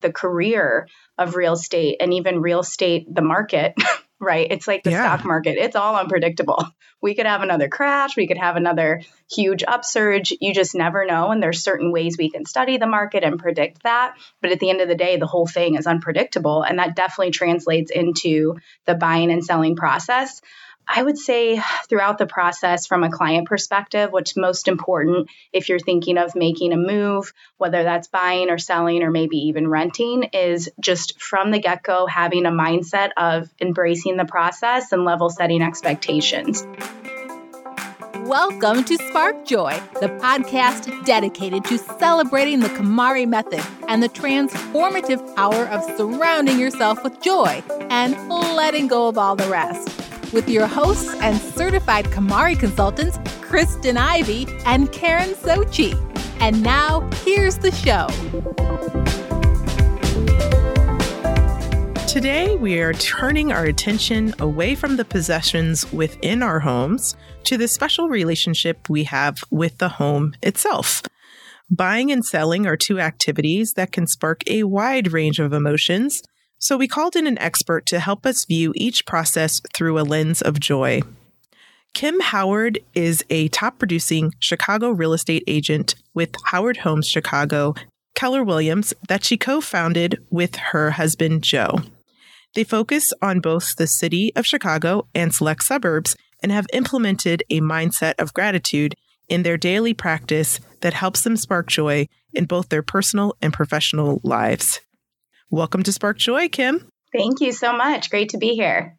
the career of real estate and even real estate, the market, right? It's like the yeah. stock market, it's all unpredictable. We could have another crash, we could have another huge upsurge. You just never know. And there's certain ways we can study the market and predict that. But at the end of the day, the whole thing is unpredictable. And that definitely translates into the buying and selling process. I would say throughout the process, from a client perspective, what's most important if you're thinking of making a move, whether that's buying or selling or maybe even renting, is just from the get go having a mindset of embracing the process and level setting expectations. Welcome to Spark Joy, the podcast dedicated to celebrating the KonMari method and the transformative power of surrounding yourself with joy and letting go of all the rest with your hosts and certified KonMari consultants, Kristen Ivy and Karen Sochi. And now, here's the show. Today, we are turning our attention away from the possessions within our homes to the special relationship we have with the home itself. Buying and selling are two activities that can spark a wide range of emotions so we called in an expert to help us view each process through a lens of joy. Kim Howard is a top producing Chicago real estate agent with Howard Homes Chicago, Keller Williams, that she co founded with her husband, Joe. They focus on both the city of Chicago and select suburbs and have implemented a mindset of gratitude in their daily practice that helps them spark joy in both their personal and professional lives. Welcome to Spark Joy, Kim. Thank you so much. Great to be here.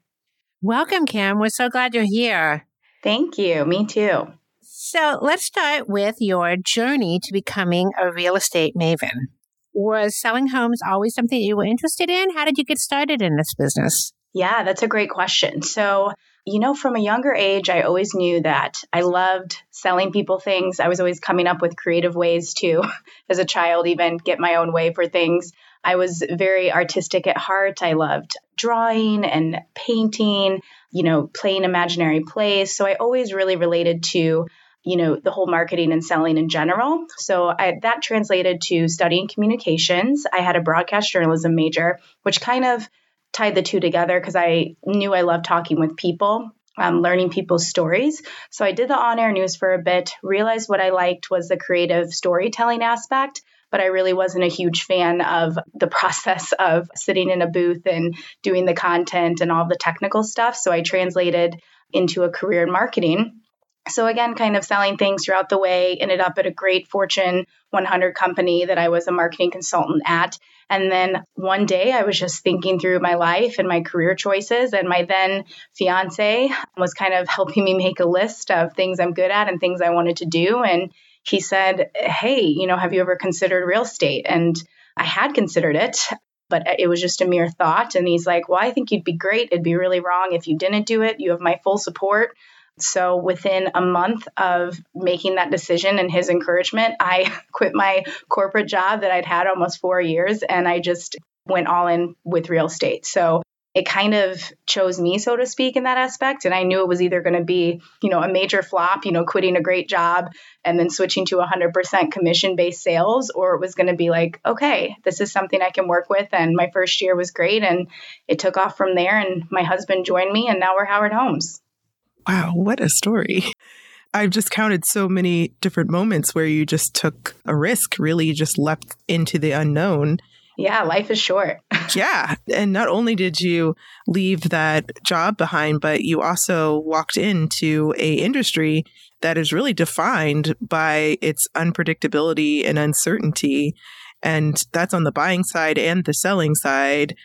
Welcome, Kim. We're so glad you're here. Thank you. Me too. So let's start with your journey to becoming a real estate maven. Was selling homes always something you were interested in? How did you get started in this business? Yeah, that's a great question. So, you know, from a younger age, I always knew that I loved selling people things. I was always coming up with creative ways to, as a child, even get my own way for things. I was very artistic at heart. I loved drawing and painting, you know, playing imaginary plays. So I always really related to you know the whole marketing and selling in general so I, that translated to studying communications i had a broadcast journalism major which kind of tied the two together because i knew i loved talking with people um, learning people's stories so i did the on-air news for a bit realized what i liked was the creative storytelling aspect but I really wasn't a huge fan of the process of sitting in a booth and doing the content and all the technical stuff. So I translated into a career in marketing. So again, kind of selling things throughout the way, ended up at a great Fortune 100 company that I was a marketing consultant at. And then one day I was just thinking through my life and my career choices. And my then fiance was kind of helping me make a list of things I'm good at and things I wanted to do. And he said, Hey, you know, have you ever considered real estate? And I had considered it, but it was just a mere thought. And he's like, Well, I think you'd be great. It'd be really wrong if you didn't do it. You have my full support. So within a month of making that decision and his encouragement, I quit my corporate job that I'd had almost four years and I just went all in with real estate. So it kind of chose me, so to speak, in that aspect. And I knew it was either going to be, you know, a major flop, you know, quitting a great job and then switching to 100% commission based sales, or it was going to be like, okay, this is something I can work with. And my first year was great. And it took off from there. And my husband joined me, and now we're Howard Homes. Wow, what a story. I've just counted so many different moments where you just took a risk, really just leapt into the unknown yeah, life is short. yeah. And not only did you leave that job behind, but you also walked into a industry that is really defined by its unpredictability and uncertainty. And that's on the buying side and the selling side.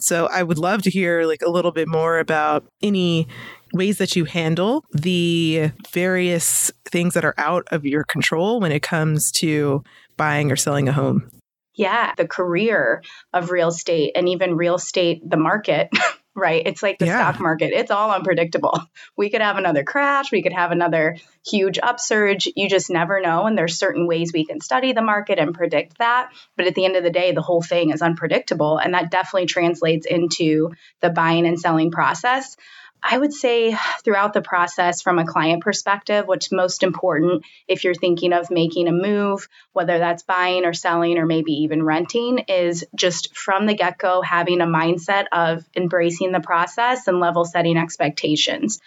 So I would love to hear like a little bit more about any ways that you handle the various things that are out of your control when it comes to buying or selling a home yeah, the career of real estate and even real estate, the market, right? It's like the yeah. stock market, it's all unpredictable. We could have another crash, we could have another huge upsurge. You just never know. And there's certain ways we can study the market and predict that. But at the end of the day, the whole thing is unpredictable. And that definitely translates into the buying and selling process. I would say throughout the process, from a client perspective, what's most important if you're thinking of making a move, whether that's buying or selling or maybe even renting, is just from the get go having a mindset of embracing the process and level setting expectations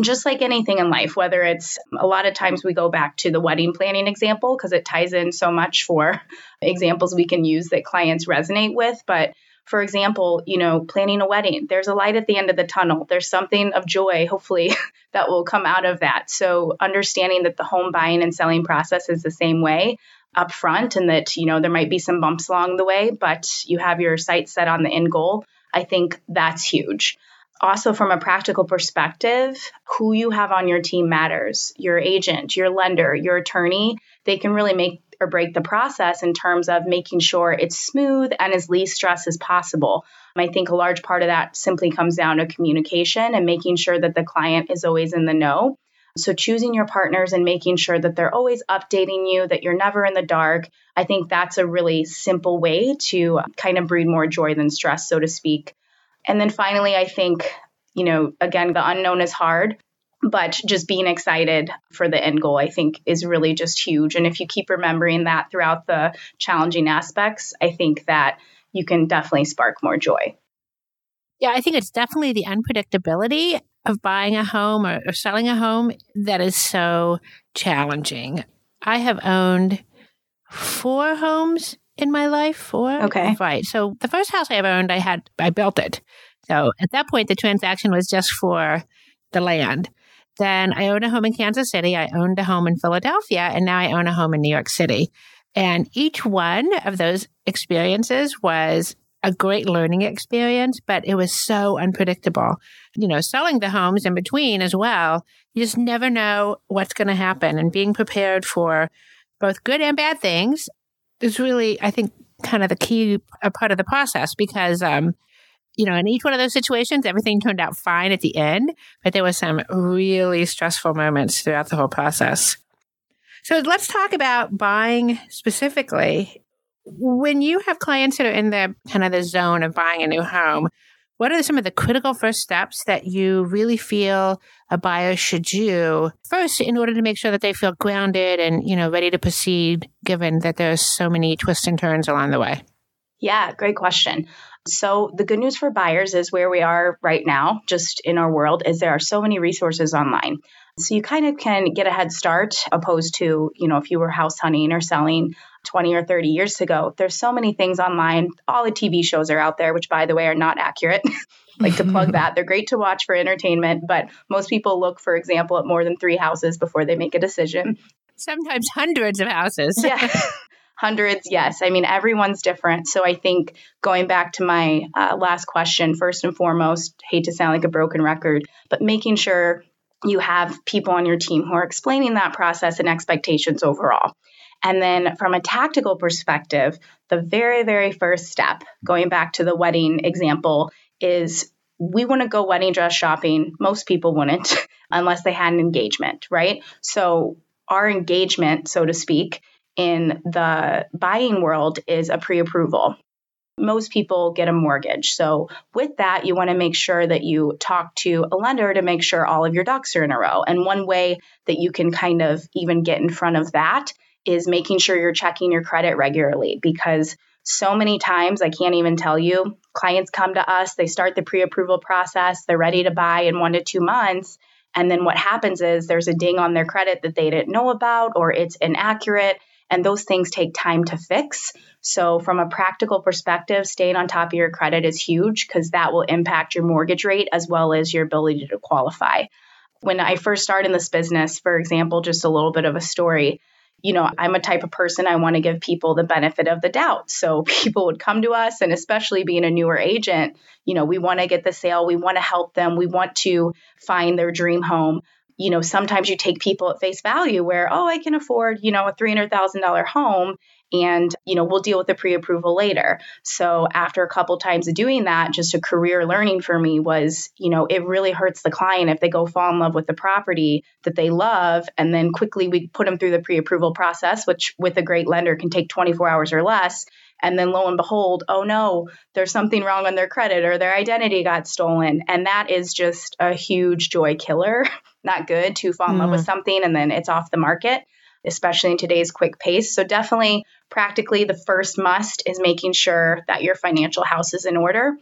just like anything in life, whether it's a lot of times we go back to the wedding planning example because it ties in so much for examples we can use that clients resonate with. But for example, you know, planning a wedding, there's a light at the end of the tunnel. There's something of joy, hopefully, that will come out of that. So, understanding that the home buying and selling process is the same way up front and that, you know, there might be some bumps along the way, but you have your sights set on the end goal. I think that's huge. Also, from a practical perspective, who you have on your team matters. Your agent, your lender, your attorney, they can really make or break the process in terms of making sure it's smooth and as least stress as possible. I think a large part of that simply comes down to communication and making sure that the client is always in the know. So, choosing your partners and making sure that they're always updating you, that you're never in the dark, I think that's a really simple way to kind of breed more joy than stress, so to speak. And then finally, I think, you know, again, the unknown is hard but just being excited for the end goal i think is really just huge. And if you keep remembering that throughout the challenging aspects i think that you can definitely spark more joy. Yeah i think it's definitely the unpredictability of buying a home or, or selling a home that is so challenging. I have owned four homes in my life four okay. right so the first house i ever owned i had i built it. So at that point the transaction was just for the land then I owned a home in Kansas City. I owned a home in Philadelphia, and now I own a home in New York City. And each one of those experiences was a great learning experience, but it was so unpredictable. You know, selling the homes in between as well, you just never know what's going to happen. And being prepared for both good and bad things is really, I think, kind of the key part of the process because um, you know, in each one of those situations, everything turned out fine at the end, but there were some really stressful moments throughout the whole process. So let's talk about buying specifically. When you have clients that are in the kind of the zone of buying a new home, what are some of the critical first steps that you really feel a buyer should do first in order to make sure that they feel grounded and, you know, ready to proceed given that there's so many twists and turns along the way? Yeah, great question. So, the good news for buyers is where we are right now, just in our world, is there are so many resources online. So, you kind of can get a head start opposed to, you know, if you were house hunting or selling 20 or 30 years ago. There's so many things online. All the TV shows are out there, which, by the way, are not accurate. like to plug that. They're great to watch for entertainment, but most people look, for example, at more than three houses before they make a decision. Sometimes hundreds of houses. yeah. Hundreds, yes. I mean, everyone's different. So I think going back to my uh, last question, first and foremost, hate to sound like a broken record, but making sure you have people on your team who are explaining that process and expectations overall. And then from a tactical perspective, the very, very first step, going back to the wedding example, is we wouldn't go wedding dress shopping. Most people wouldn't unless they had an engagement, right? So our engagement, so to speak, in the buying world is a pre approval. Most people get a mortgage. So, with that, you want to make sure that you talk to a lender to make sure all of your ducks are in a row. And one way that you can kind of even get in front of that is making sure you're checking your credit regularly because so many times, I can't even tell you, clients come to us, they start the pre approval process, they're ready to buy in one to two months. And then what happens is there's a ding on their credit that they didn't know about, or it's inaccurate. And those things take time to fix. So, from a practical perspective, staying on top of your credit is huge because that will impact your mortgage rate as well as your ability to qualify. When I first started in this business, for example, just a little bit of a story, you know, I'm a type of person I want to give people the benefit of the doubt. So people would come to us, and especially being a newer agent, you know, we want to get the sale, we want to help them, we want to find their dream home you know, sometimes you take people at face value where, oh, I can afford, you know, a $300,000 home and, you know, we'll deal with the pre approval later. So after a couple times of doing that, just a career learning for me was, you know, it really hurts the client if they go fall in love with the property that they love. And then quickly we put them through the pre approval process, which with a great lender can take 24 hours or less. And then lo and behold, oh no, there's something wrong on their credit or their identity got stolen. And that is just a huge joy killer. Not good to fall in mm. love with mm. something and then it's off the market, especially in today's quick pace. So, definitely, practically, the first must is making sure that your financial house is in order.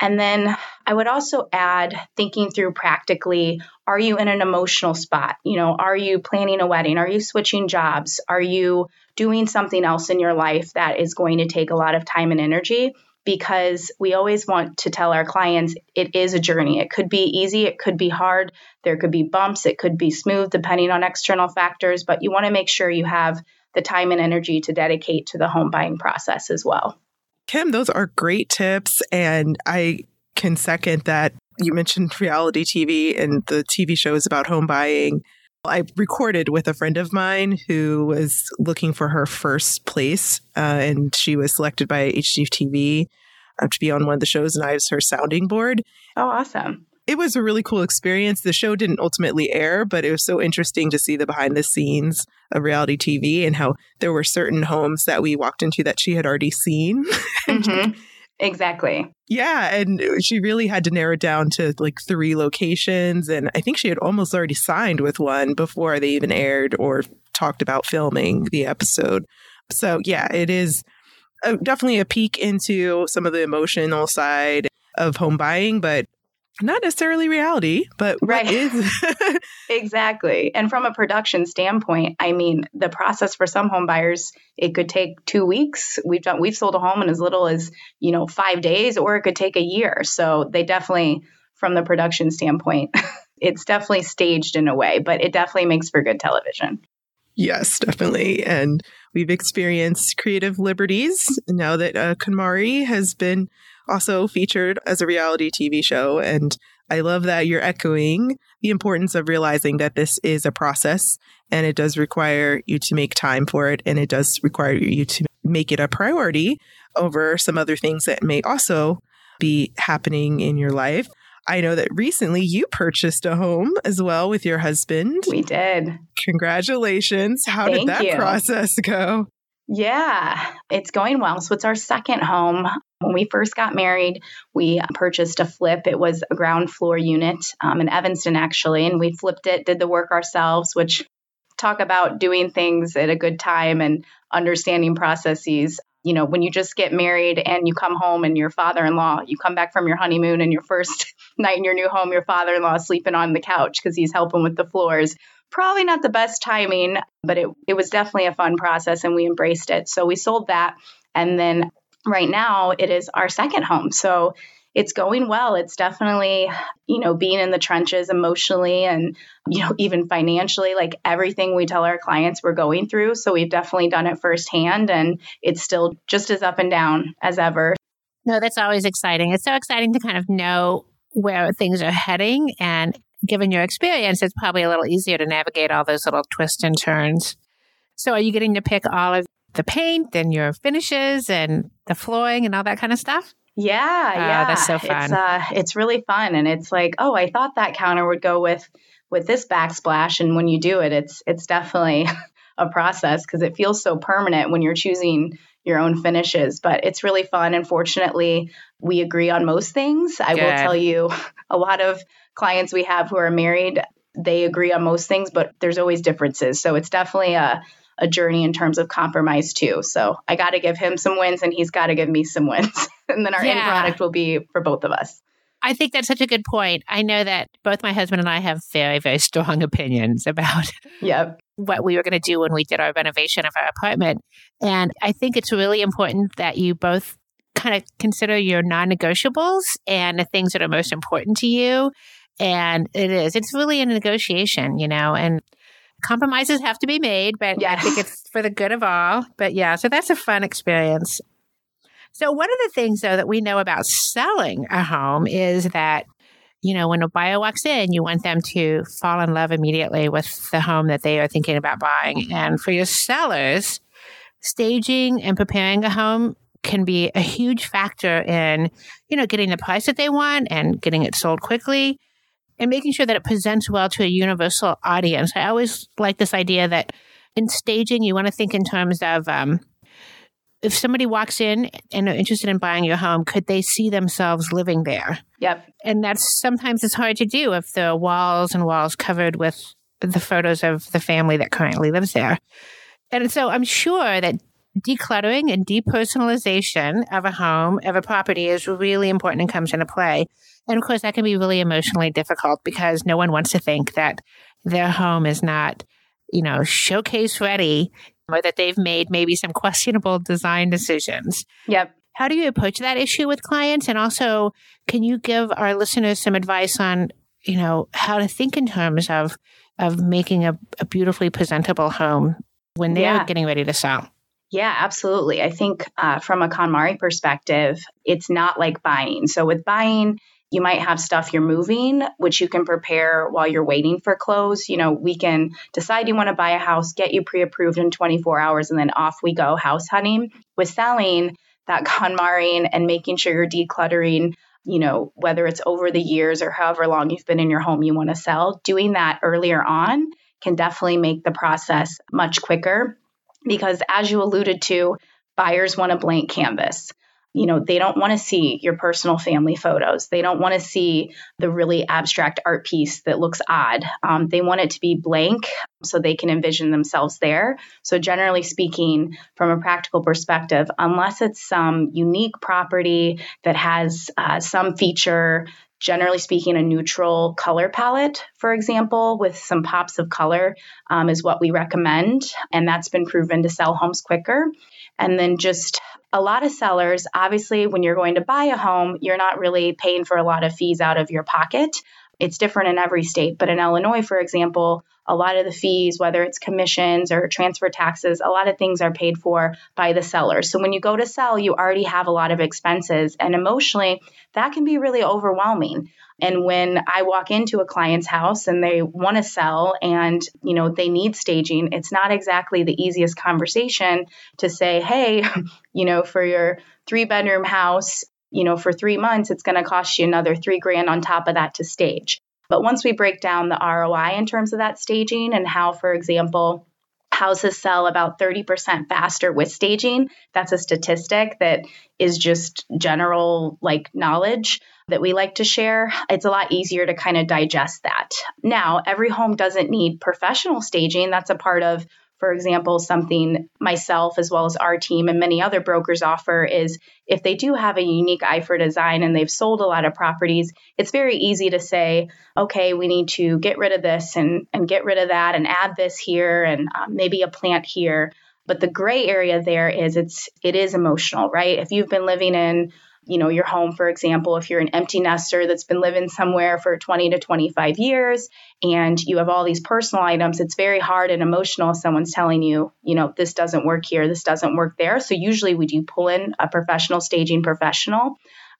And then I would also add thinking through practically are you in an emotional spot? You know, are you planning a wedding? Are you switching jobs? Are you doing something else in your life that is going to take a lot of time and energy? Because we always want to tell our clients it is a journey. It could be easy, it could be hard, there could be bumps, it could be smooth depending on external factors, but you want to make sure you have the time and energy to dedicate to the home buying process as well. Kim, those are great tips. And I can second that. You mentioned reality TV and the TV shows about home buying. I recorded with a friend of mine who was looking for her first place, uh, and she was selected by HGTV uh, to be on one of the shows, and I was her sounding board. Oh, awesome it was a really cool experience. The show didn't ultimately air, but it was so interesting to see the behind the scenes of reality TV and how there were certain homes that we walked into that she had already seen. mm-hmm. Exactly. Yeah. And she really had to narrow it down to like three locations. And I think she had almost already signed with one before they even aired or talked about filming the episode. So, yeah, it is a, definitely a peek into some of the emotional side of home buying, but not necessarily reality, but right. exactly. And from a production standpoint, I mean, the process for some home buyers, it could take two weeks. We've done we've sold a home in as little as, you know, five days, or it could take a year. So they definitely, from the production standpoint, it's definitely staged in a way, but it definitely makes for good television. Yes, definitely. And we've experienced creative liberties now that uh, KonMari has been also featured as a reality TV show. And I love that you're echoing the importance of realizing that this is a process and it does require you to make time for it. And it does require you to make it a priority over some other things that may also be happening in your life. I know that recently you purchased a home as well with your husband. We did. Congratulations. How Thank did that you. process go? Yeah, it's going well. So it's our second home. When we first got married, we purchased a flip. It was a ground floor unit um, in Evanston, actually, and we flipped it, did the work ourselves, which talk about doing things at a good time and understanding processes. You know, when you just get married and you come home and your father in law, you come back from your honeymoon and your first night in your new home, your father in law is sleeping on the couch because he's helping with the floors probably not the best timing, but it, it was definitely a fun process and we embraced it. So we sold that. And then right now it is our second home. So it's going well. It's definitely, you know, being in the trenches emotionally and, you know, even financially, like everything we tell our clients we're going through. So we've definitely done it firsthand and it's still just as up and down as ever. No, that's always exciting. It's so exciting to kind of know where things are heading and given your experience, it's probably a little easier to navigate all those little twists and turns. So, are you getting to pick all of the paint and your finishes and the flooring and all that kind of stuff? Yeah, oh, yeah, that's so fun. It's, uh, it's really fun, and it's like, oh, I thought that counter would go with with this backsplash, and when you do it, it's it's definitely a process because it feels so permanent when you're choosing your own finishes. But it's really fun, and fortunately, we agree on most things. I Good. will tell you, a lot of clients we have who are married, they agree on most things, but there's always differences. So it's definitely a, a journey in terms of compromise too. So I got to give him some wins and he's got to give me some wins. and then our yeah. end product will be for both of us. I think that's such a good point. I know that both my husband and I have very, very strong opinions about yep. what we were going to do when we did our renovation of our apartment. And I think it's really important that you both kind of consider your non negotiables and the things that are most important to you and it is. It's really a negotiation, you know, and compromises have to be made, but. I think it's for the good of all. But yeah, so that's a fun experience. So, one of the things, though, that we know about selling a home is that, you know, when a buyer walks in, you want them to fall in love immediately with the home that they are thinking about buying. And for your sellers, staging and preparing a home can be a huge factor in, you know, getting the price that they want and getting it sold quickly and making sure that it presents well to a universal audience. I always like this idea that in staging, you want to think in terms of um, if somebody walks in and are interested in buying your home, could they see themselves living there? Yep. And that's sometimes it's hard to do if the walls and walls covered with the photos of the family that currently lives there. And so I'm sure that decluttering and depersonalization of a home, of a property is really important and comes into play. And of course, that can be really emotionally difficult because no one wants to think that their home is not, you know, showcase ready or that they've made maybe some questionable design decisions. Yep. How do you approach that issue with clients? And also, can you give our listeners some advice on, you know, how to think in terms of of making a, a beautifully presentable home when they're Yeah. getting ready to sell? Yeah, absolutely. I think uh, from a KonMari perspective, it's not like buying. So with buying, you might have stuff you're moving, which you can prepare while you're waiting for close. You know, we can decide you want to buy a house, get you pre-approved in 24 hours, and then off we go house hunting. With selling, that KonMari and making sure you're decluttering, you know, whether it's over the years or however long you've been in your home you want to sell, doing that earlier on can definitely make the process much quicker because as you alluded to, buyers want a blank canvas. You know, they don't want to see your personal family photos. They don't want to see the really abstract art piece that looks odd. Um, they want it to be blank so they can envision themselves there. So, generally speaking, from a practical perspective, unless it's some unique property that has uh, some feature generally speaking, a neutral color palette, for example, with some pops of color um, is what we recommend. And that's been proven to sell homes quicker. And then just a lot of sellers, obviously, when you're going to buy a home, you're not really paying for a lot of fees out of your pocket. It's different in every state. But in Illinois, for example, a lot of the fees, whether it's commissions or transfer taxes, a lot of things are paid for by the seller. So when you go to sell, you already have a lot of expenses. And emotionally, that can be really overwhelming. And when I walk into a client's house and they want to sell and, you know, they need staging, it's not exactly the easiest conversation to say, "Hey, you know, for your 3-bedroom house, you know, for 3 months it's going to cost you another 3 grand on top of that to stage." But once we break down the ROI in terms of that staging and how, for example, houses sell about 30% faster with staging, that's a statistic that is just general like knowledge that we like to share. It's a lot easier to kind of digest that. Now, every home doesn't need professional staging. That's a part of for example, something myself as well as our team and many other brokers offer is if they do have a unique eye for design and they've sold a lot of properties, it's very easy to say, okay, we need to get rid of this and, and get rid of that and add this here and um, maybe a plant here. But the gray area there is it's it is emotional, right? If you've been living in you know your home for example if you're an empty nester that's been living somewhere for 20 to 25 years and you have all these personal items it's very hard and emotional if someone's telling you you know this doesn't work here this doesn't work there so usually we do pull in a professional staging professional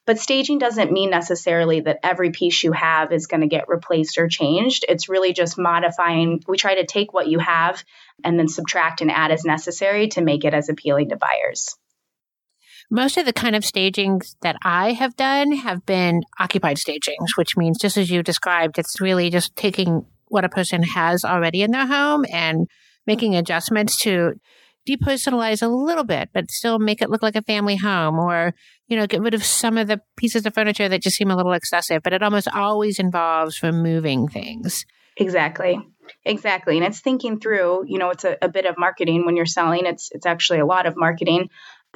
but staging doesn't mean necessarily that every piece you have is going to get replaced or changed. It's really just modifying. We try to take what you have and then subtract and add as necessary to make it as appealing to buyers. Most of the kind of stagings that I have done have been occupied stagings, which means just as you described, it's really just taking what a person has already in their home and making adjustments to depersonalize a little bit, but still make it look like a family home or, you know, get rid of some of the pieces of furniture that just seem a little excessive. But it almost always involves removing things. Exactly. Exactly. And it's thinking through, you know, it's a, a bit of marketing when you're selling. It's it's actually a lot of marketing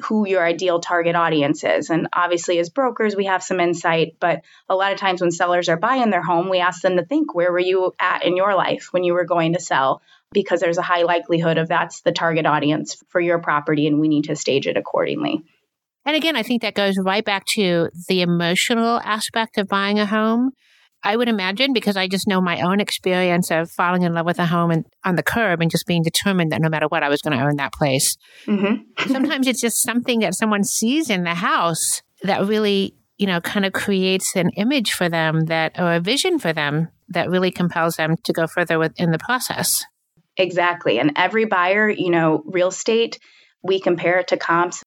who your ideal target audience is. And obviously, as brokers, we have some insight, but a lot of times when sellers are buying their home, we ask them to think where were you at in your life when you were going to sell? Because there's a high likelihood of that's the target audience for your property, and we need to stage it accordingly. And again, I think that goes right back to the emotional aspect of buying a home. I would imagine because I just know my own experience of falling in love with a home and on the curb and just being determined that no matter what, I was going to own that place. Mm-hmm. Sometimes it's just something that someone sees in the house that really, you know, kind of creates an image for them that, or a vision for them that really compels them to go further within the process. Exactly. And every buyer, you know, real estate, we compare it to comps.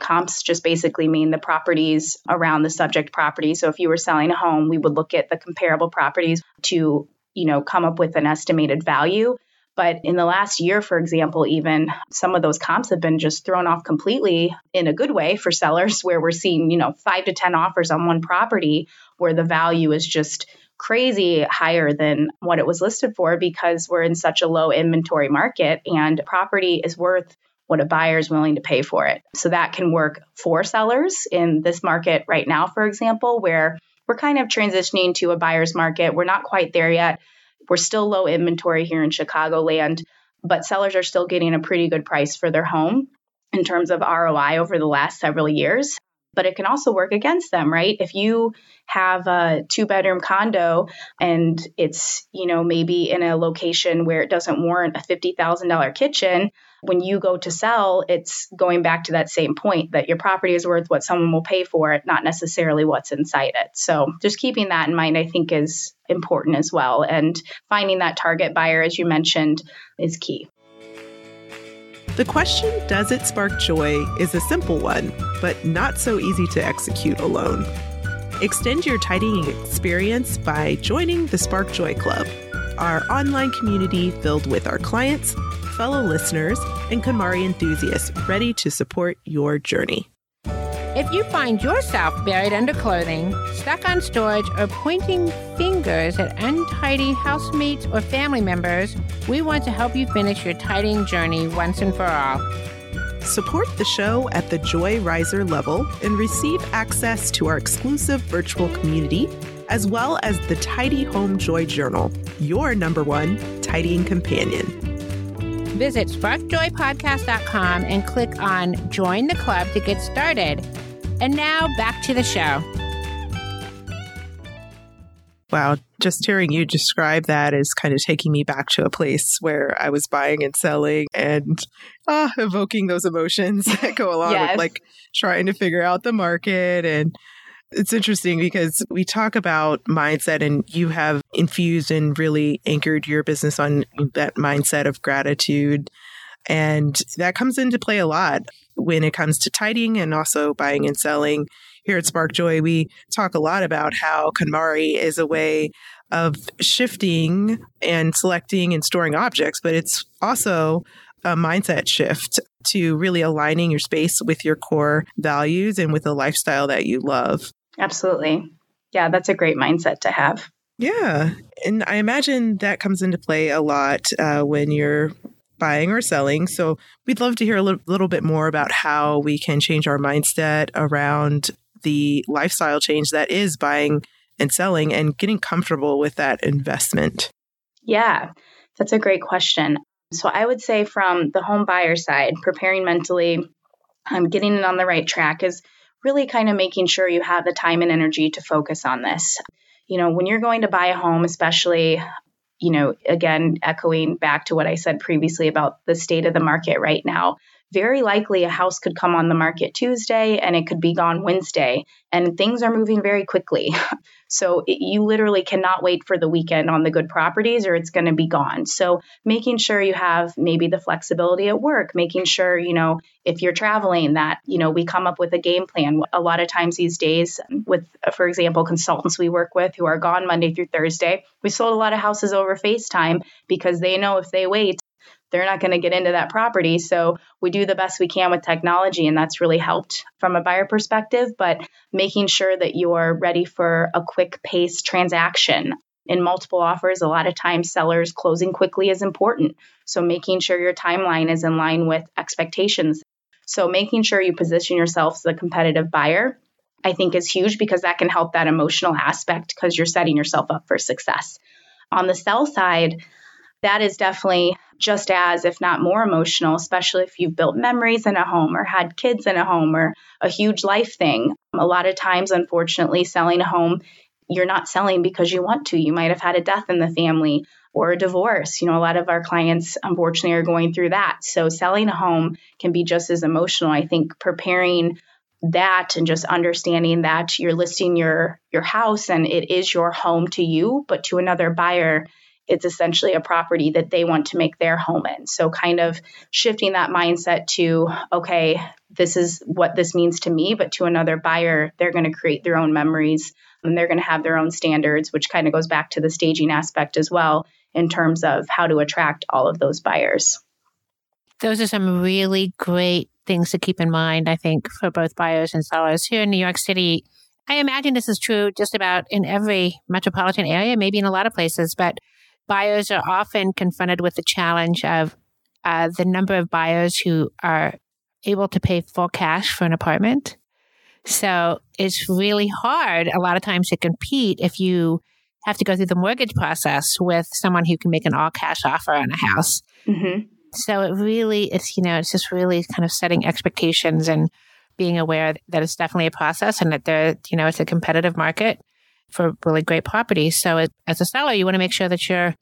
Comps just basically mean the properties around the subject property. So if you were selling a home, we would look at the comparable properties to, you know, come up with an estimated value. But in the last year, for example, even some of those comps have been just thrown off completely in a good way for sellers, where we're seeing, you know, five to 10 offers on one property where the value is just crazy higher than what it was listed for because we're in such a low inventory market and property is worth what a buyer is willing to pay for it. So that can work for sellers in this market right now, for example, where we're kind of transitioning to a buyer's market. We're not quite there yet. We're still low inventory here in Chicagoland, but sellers are still getting a pretty good price for their home in terms of ROI over the last several years. But it can also work against them, right? If you have a two bedroom condo and it's, you know, maybe in a location where it doesn't warrant a $50,000 kitchen, when you go to sell, it's going back to that same point that your property is worth what someone will pay for it, not necessarily what's inside it. So just keeping that in mind, I think, is important as well. And finding that target buyer, as you mentioned, is key. The question, does it spark joy, is a simple one, but not so easy to execute alone. Extend your tidying experience by joining the Spark Joy Club, our online community filled with our clients fellow listeners and KonMari enthusiasts ready to support your journey. If you find yourself buried under clothing, stuck on storage, or pointing fingers at untidy housemates or family members, we want to help you finish your tidying journey once and for all. Support the show at the Joy Riser level and receive access to our exclusive virtual community, as well as the Tidy Home Joy Journal, your number one tidying companion. Visit sparkjoypodcast.com and click on Join the Club to get started. And now back to the show. Wow, just hearing you describe that is kind of taking me back to a place where I was buying and selling and ah, evoking those emotions that go along yes. with like trying to figure out the market and it's interesting because we talk about mindset, and you have infused and really anchored your business on that mindset of gratitude. And that comes into play a lot when it comes to tidying and also buying and selling. Here at Spark Joy, we talk a lot about how KonMari is a way of shifting and selecting and storing objects, but it's also a mindset shift to really aligning your space with your core values and with the lifestyle that you love. Absolutely. Yeah, that's a great mindset to have. Yeah. And I imagine that comes into play a lot uh, when you're buying or selling. So we'd love to hear a little, little bit more about how we can change our mindset around the lifestyle change that is buying and selling and getting comfortable with that investment. Yeah, that's a great question. So I would say from the home buyer side, preparing mentally, um, getting it on the right track is really kind of making sure you have the time and energy to focus on this. You know, when you're going to buy a home, especially, you know, again, echoing back to what I said previously about the state of the market right now, very likely a house could come on the market Tuesday and it could be gone Wednesday, and things are moving very quickly. so it, you literally cannot wait for the weekend on the good properties or it's going to be gone. So making sure you have maybe the flexibility at work, making sure, you know, if you're traveling that, you know, we come up with a game plan. A lot of times these days with for example consultants we work with who are gone Monday through Thursday, we sold a lot of houses over FaceTime because they know if they wait they're not going to get into that property. So we do the best we can with technology, and that's really helped from a buyer perspective. But making sure that you're ready for a quick pace transaction. In multiple offers, a lot of times sellers closing quickly is important. So making sure your timeline is in line with expectations. So making sure you position yourself as a competitive buyer I think is huge because that can help that emotional aspect because you're setting yourself up for success. On the sell side, that is definitely just as, if not more emotional, especially if you've built memories in a home or had kids in a home or a huge life thing. A lot of times, unfortunately, selling a home, you're not selling because you want to. You might have had a death in the family or a divorce. You know, a lot of our clients, unfortunately, are going through that. So, selling a home can be just as emotional. I think preparing that and just understanding that you're listing your your house and it is your home to you but to another buyer it's essentially a property that they want to make their home in. So, kind of shifting that mindset to, okay, this is what this means to me, but to another buyer, they're going to create their own memories and they're going to have their own standards, which kind of goes back to the staging aspect as well. in terms of how to attract all of those buyers. Those are some really great things to keep in mind, I think, for both buyers and sellers. Here in New York City, I imagine this is true just about in every metropolitan area, maybe in a lot of places, but buyers are often confronted with the challenge of uh, the number of buyers who are able to pay full cash for an apartment. So it's really hard a lot of times to compete if you have to go through the mortgage process with someone who can make an all cash offer on a house. Mm-hmm. So it really, it's, you know, it's just really kind of setting expectations and being aware that it's definitely a process and that there, you know, it's a competitive market for really great properties. So as a seller, you want to make sure that your,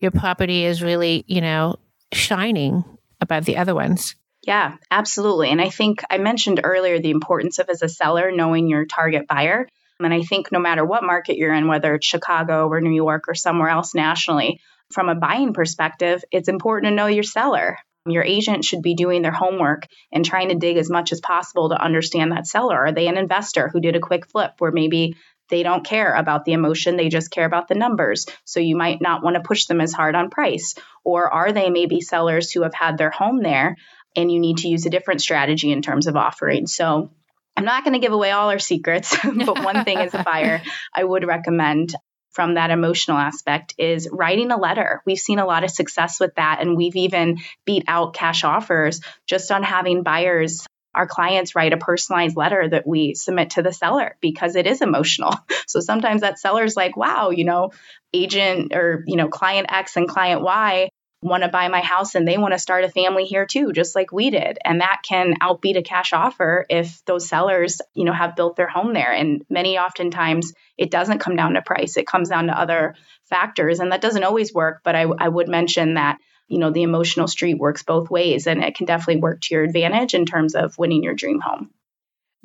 your property is really, you know, shining above the other ones. Yeah, absolutely. And I think I mentioned earlier the importance of as a seller knowing your target buyer. And I think no matter what market you're in, whether it's Chicago or New York or somewhere else nationally, from a buying perspective, it's important to know your seller. Your agent should be doing their homework and trying to dig as much as possible to understand that seller. Are they an investor who did a quick flip where maybe they don't care about the emotion, they just care about the numbers. So you might not want to push them as hard on price. Or are they maybe sellers who have had their home there and you need to use a different strategy in terms of offering? So I'm not going to give away all our secrets, but one thing as a buyer, I would recommend from that emotional aspect is writing a letter. We've seen a lot of success with that, and we've even beat out cash offers just on having buyers. Our clients write a personalized letter that we submit to the seller because it is emotional. So sometimes that seller's like, wow, you know, agent or, you know, client X and client Y want to buy my house and they want to start a family here too just like we did. And that can outbeat a cash offer if those sellers you know have built their home there. And many oftentimes it doesn't come down to price. It comes down to other factors. And that doesn't always work but i, I would mention that you know the emotional street works both ways and it can definitely work to your advantage in terms of winning your dream home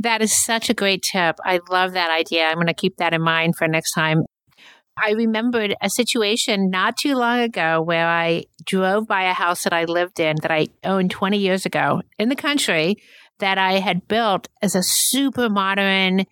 that is such a great tip. I love that idea. I'm going to keep that in mind for next time. I remembered a situation not too long ago where I drove by a house that I lived in that I owned 20 years ago in the country that I had built as a super modern,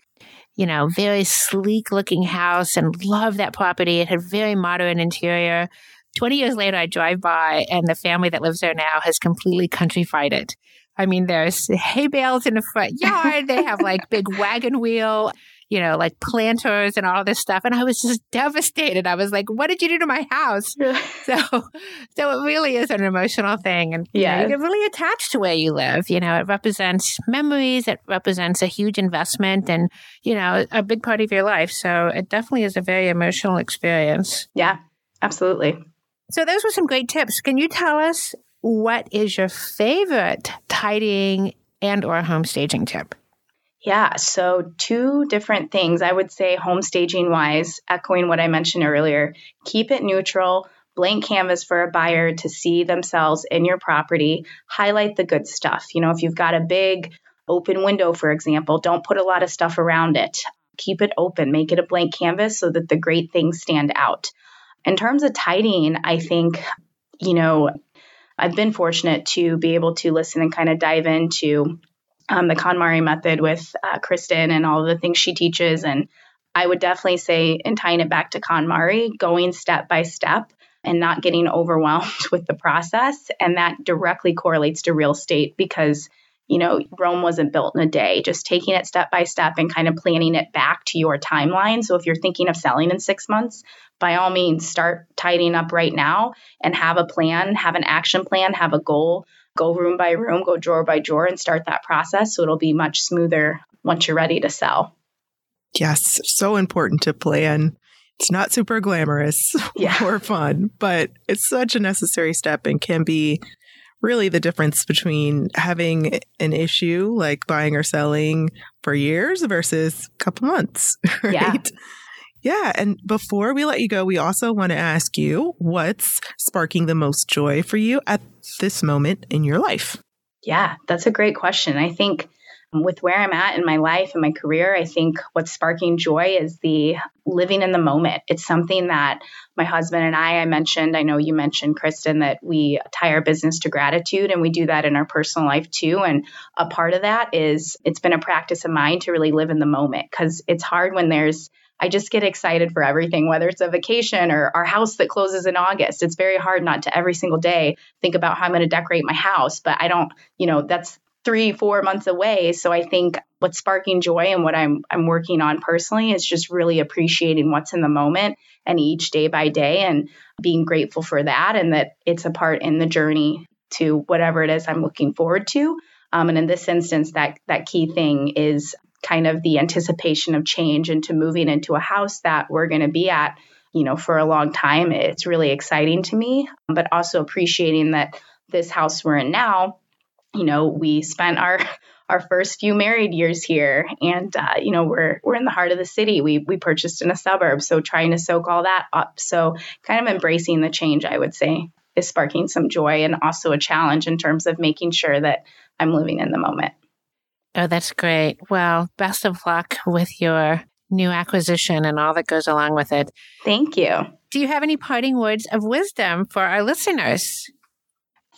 you know, very sleek looking house and loved that property. It had very modern interior. 20 years later, I drive by and the family that lives there now has completely countryfied it. I mean, there's hay bales in the front yard. They have like big wagon wheel you know, like planters and all this stuff. And I was just devastated. I was like, what did you do to my house? so, so it really is an emotional thing. And yeah, you, know, you get really attached to where you live. You know, it represents memories. It represents a huge investment and, you know, a big part of your life. So it definitely is a very emotional experience. Yeah, absolutely. So those were some great tips. Can you tell us what is your favorite tidying and or home staging tip? Yeah, so two different things. I would say home staging wise, echoing what I mentioned earlier, keep it neutral, blank canvas for a buyer to see themselves in your property, highlight the good stuff. You know, if you've got a big open window, for example, don't put a lot of stuff around it. Keep it open, make it a blank canvas so that the great things stand out. In terms of tidying, I think, you know, I've been fortunate to be able to listen and kind of dive into um, the KonMari method with uh, Kristen and all the things she teaches. And I would definitely say, in tying it back to KonMari, going step by step and not getting overwhelmed with the process. And that directly correlates to real estate because, you know, Rome wasn't built in a day, just taking it step by step and kind of planning it back to your timeline. So if you're thinking of selling in six months, by all means, start tidying up right now and have a plan, have an action plan, have a goal go room by room, go drawer by drawer, and start that process. So it'll be much smoother once you're ready to sell. Yes, so important to plan. It's not super glamorous yeah. or fun, but it's such a necessary step and can be really the difference between having an issue like buying or selling for years versus a couple months, right? Yeah. Yeah. And before we let you go, we also want to ask you what's sparking the most joy for you at this moment in your life? Yeah, that's a great question. I think with where I'm at in my life and my career, I think what's sparking joy is the living in the moment. It's something that my husband and I, I mentioned, I know you mentioned, Kristen, that we tie our business to gratitude and we do that in our personal life too. And a part of that is it's been a practice of mine to really live in the moment because it's hard when there's I just get excited for everything, whether it's a vacation or our house that closes in August. It's very hard not to every single day think about how I'm going to decorate my house, but I don't, you know, that's three, four months away. So I think what's sparking joy and what I'm I'm working on personally is just really appreciating what's in the moment and each day by day and being grateful for that and that it's a part in the journey to whatever it is I'm looking forward to. Um, and in this instance, that that key thing is kind of the anticipation of change into moving into a house that we're going to be at, you know, for a long time. It's really exciting to me, but also appreciating that this house we're in now, you know, we spent our our first few married years here and uh, you know we're we're in the heart of the city we we purchased in a suburb so trying to soak all that up so kind of embracing the change i would say is sparking some joy and also a challenge in terms of making sure that i'm living in the moment Oh, that's great. Well, best of luck with your new acquisition and all that goes along with it. Thank you. Do you have any parting words of wisdom for our listeners?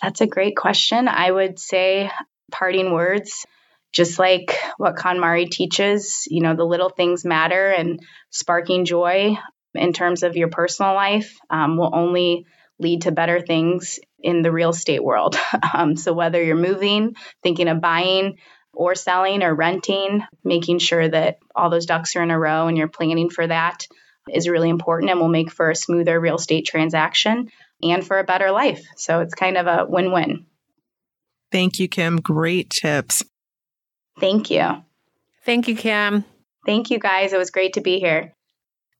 That's a great question. I would say parting words, just like what KonMari teaches, you know, the little things matter and sparking joy in terms of your personal life um, will only lead to better things in the real estate world. um, so whether you're moving, thinking of buying, or selling or renting, making sure that all those ducks are in a row and you're planning for that is really important and will make for a smoother real estate transaction and for a better life. So it's kind of a win win. Thank you, Kim. Great tips. Thank you. Thank you, Kim. Thank you, guys. It was great to be here.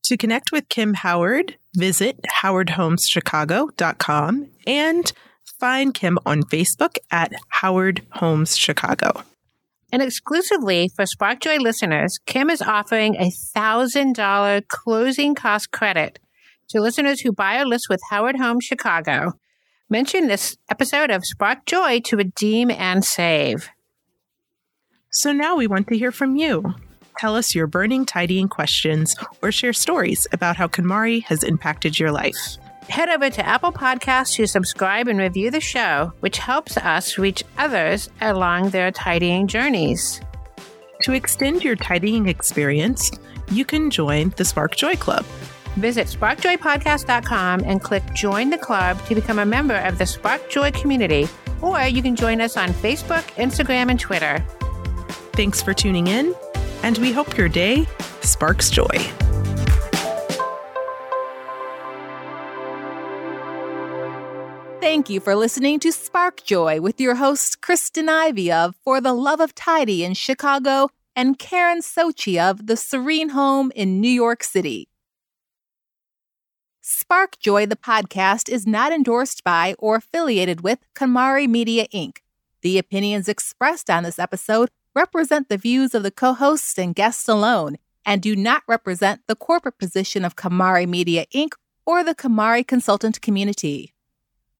To connect with Kim Howard, visit howardhomeschicago.com and find Kim on Facebook at Howard Homes Chicago. And exclusively for SparkJoy listeners, Kim is offering a $1,000 closing cost credit to listeners who buy a list with Howard Homes Chicago. Mention this episode of Spark Joy to redeem and save. So now we want to hear from you. Tell us your burning tidying questions or share stories about how KonMari has impacted your life head over to Apple Podcasts to subscribe and review the show, which helps us reach others along their tidying journeys. To extend your tidying experience, you can join the Spark Joy Club. Visit sparkjoypodcast.com and click Join the Club to become a member of the Spark Joy community, or you can join us on Facebook, Instagram, and Twitter. Thanks for tuning in, and we hope your day sparks joy. Thank you for listening to Spark Joy with your hosts Kristen Ivy of For the Love of Tidy in Chicago and Karen Sochi of The Serene Home in New York City. Spark Joy, the podcast, is not endorsed by or affiliated with KonMari Media Inc. The opinions expressed on this episode represent the views of the co hosts and guests alone and do not represent the corporate position of KonMari Media Inc. or the KonMari consultant community.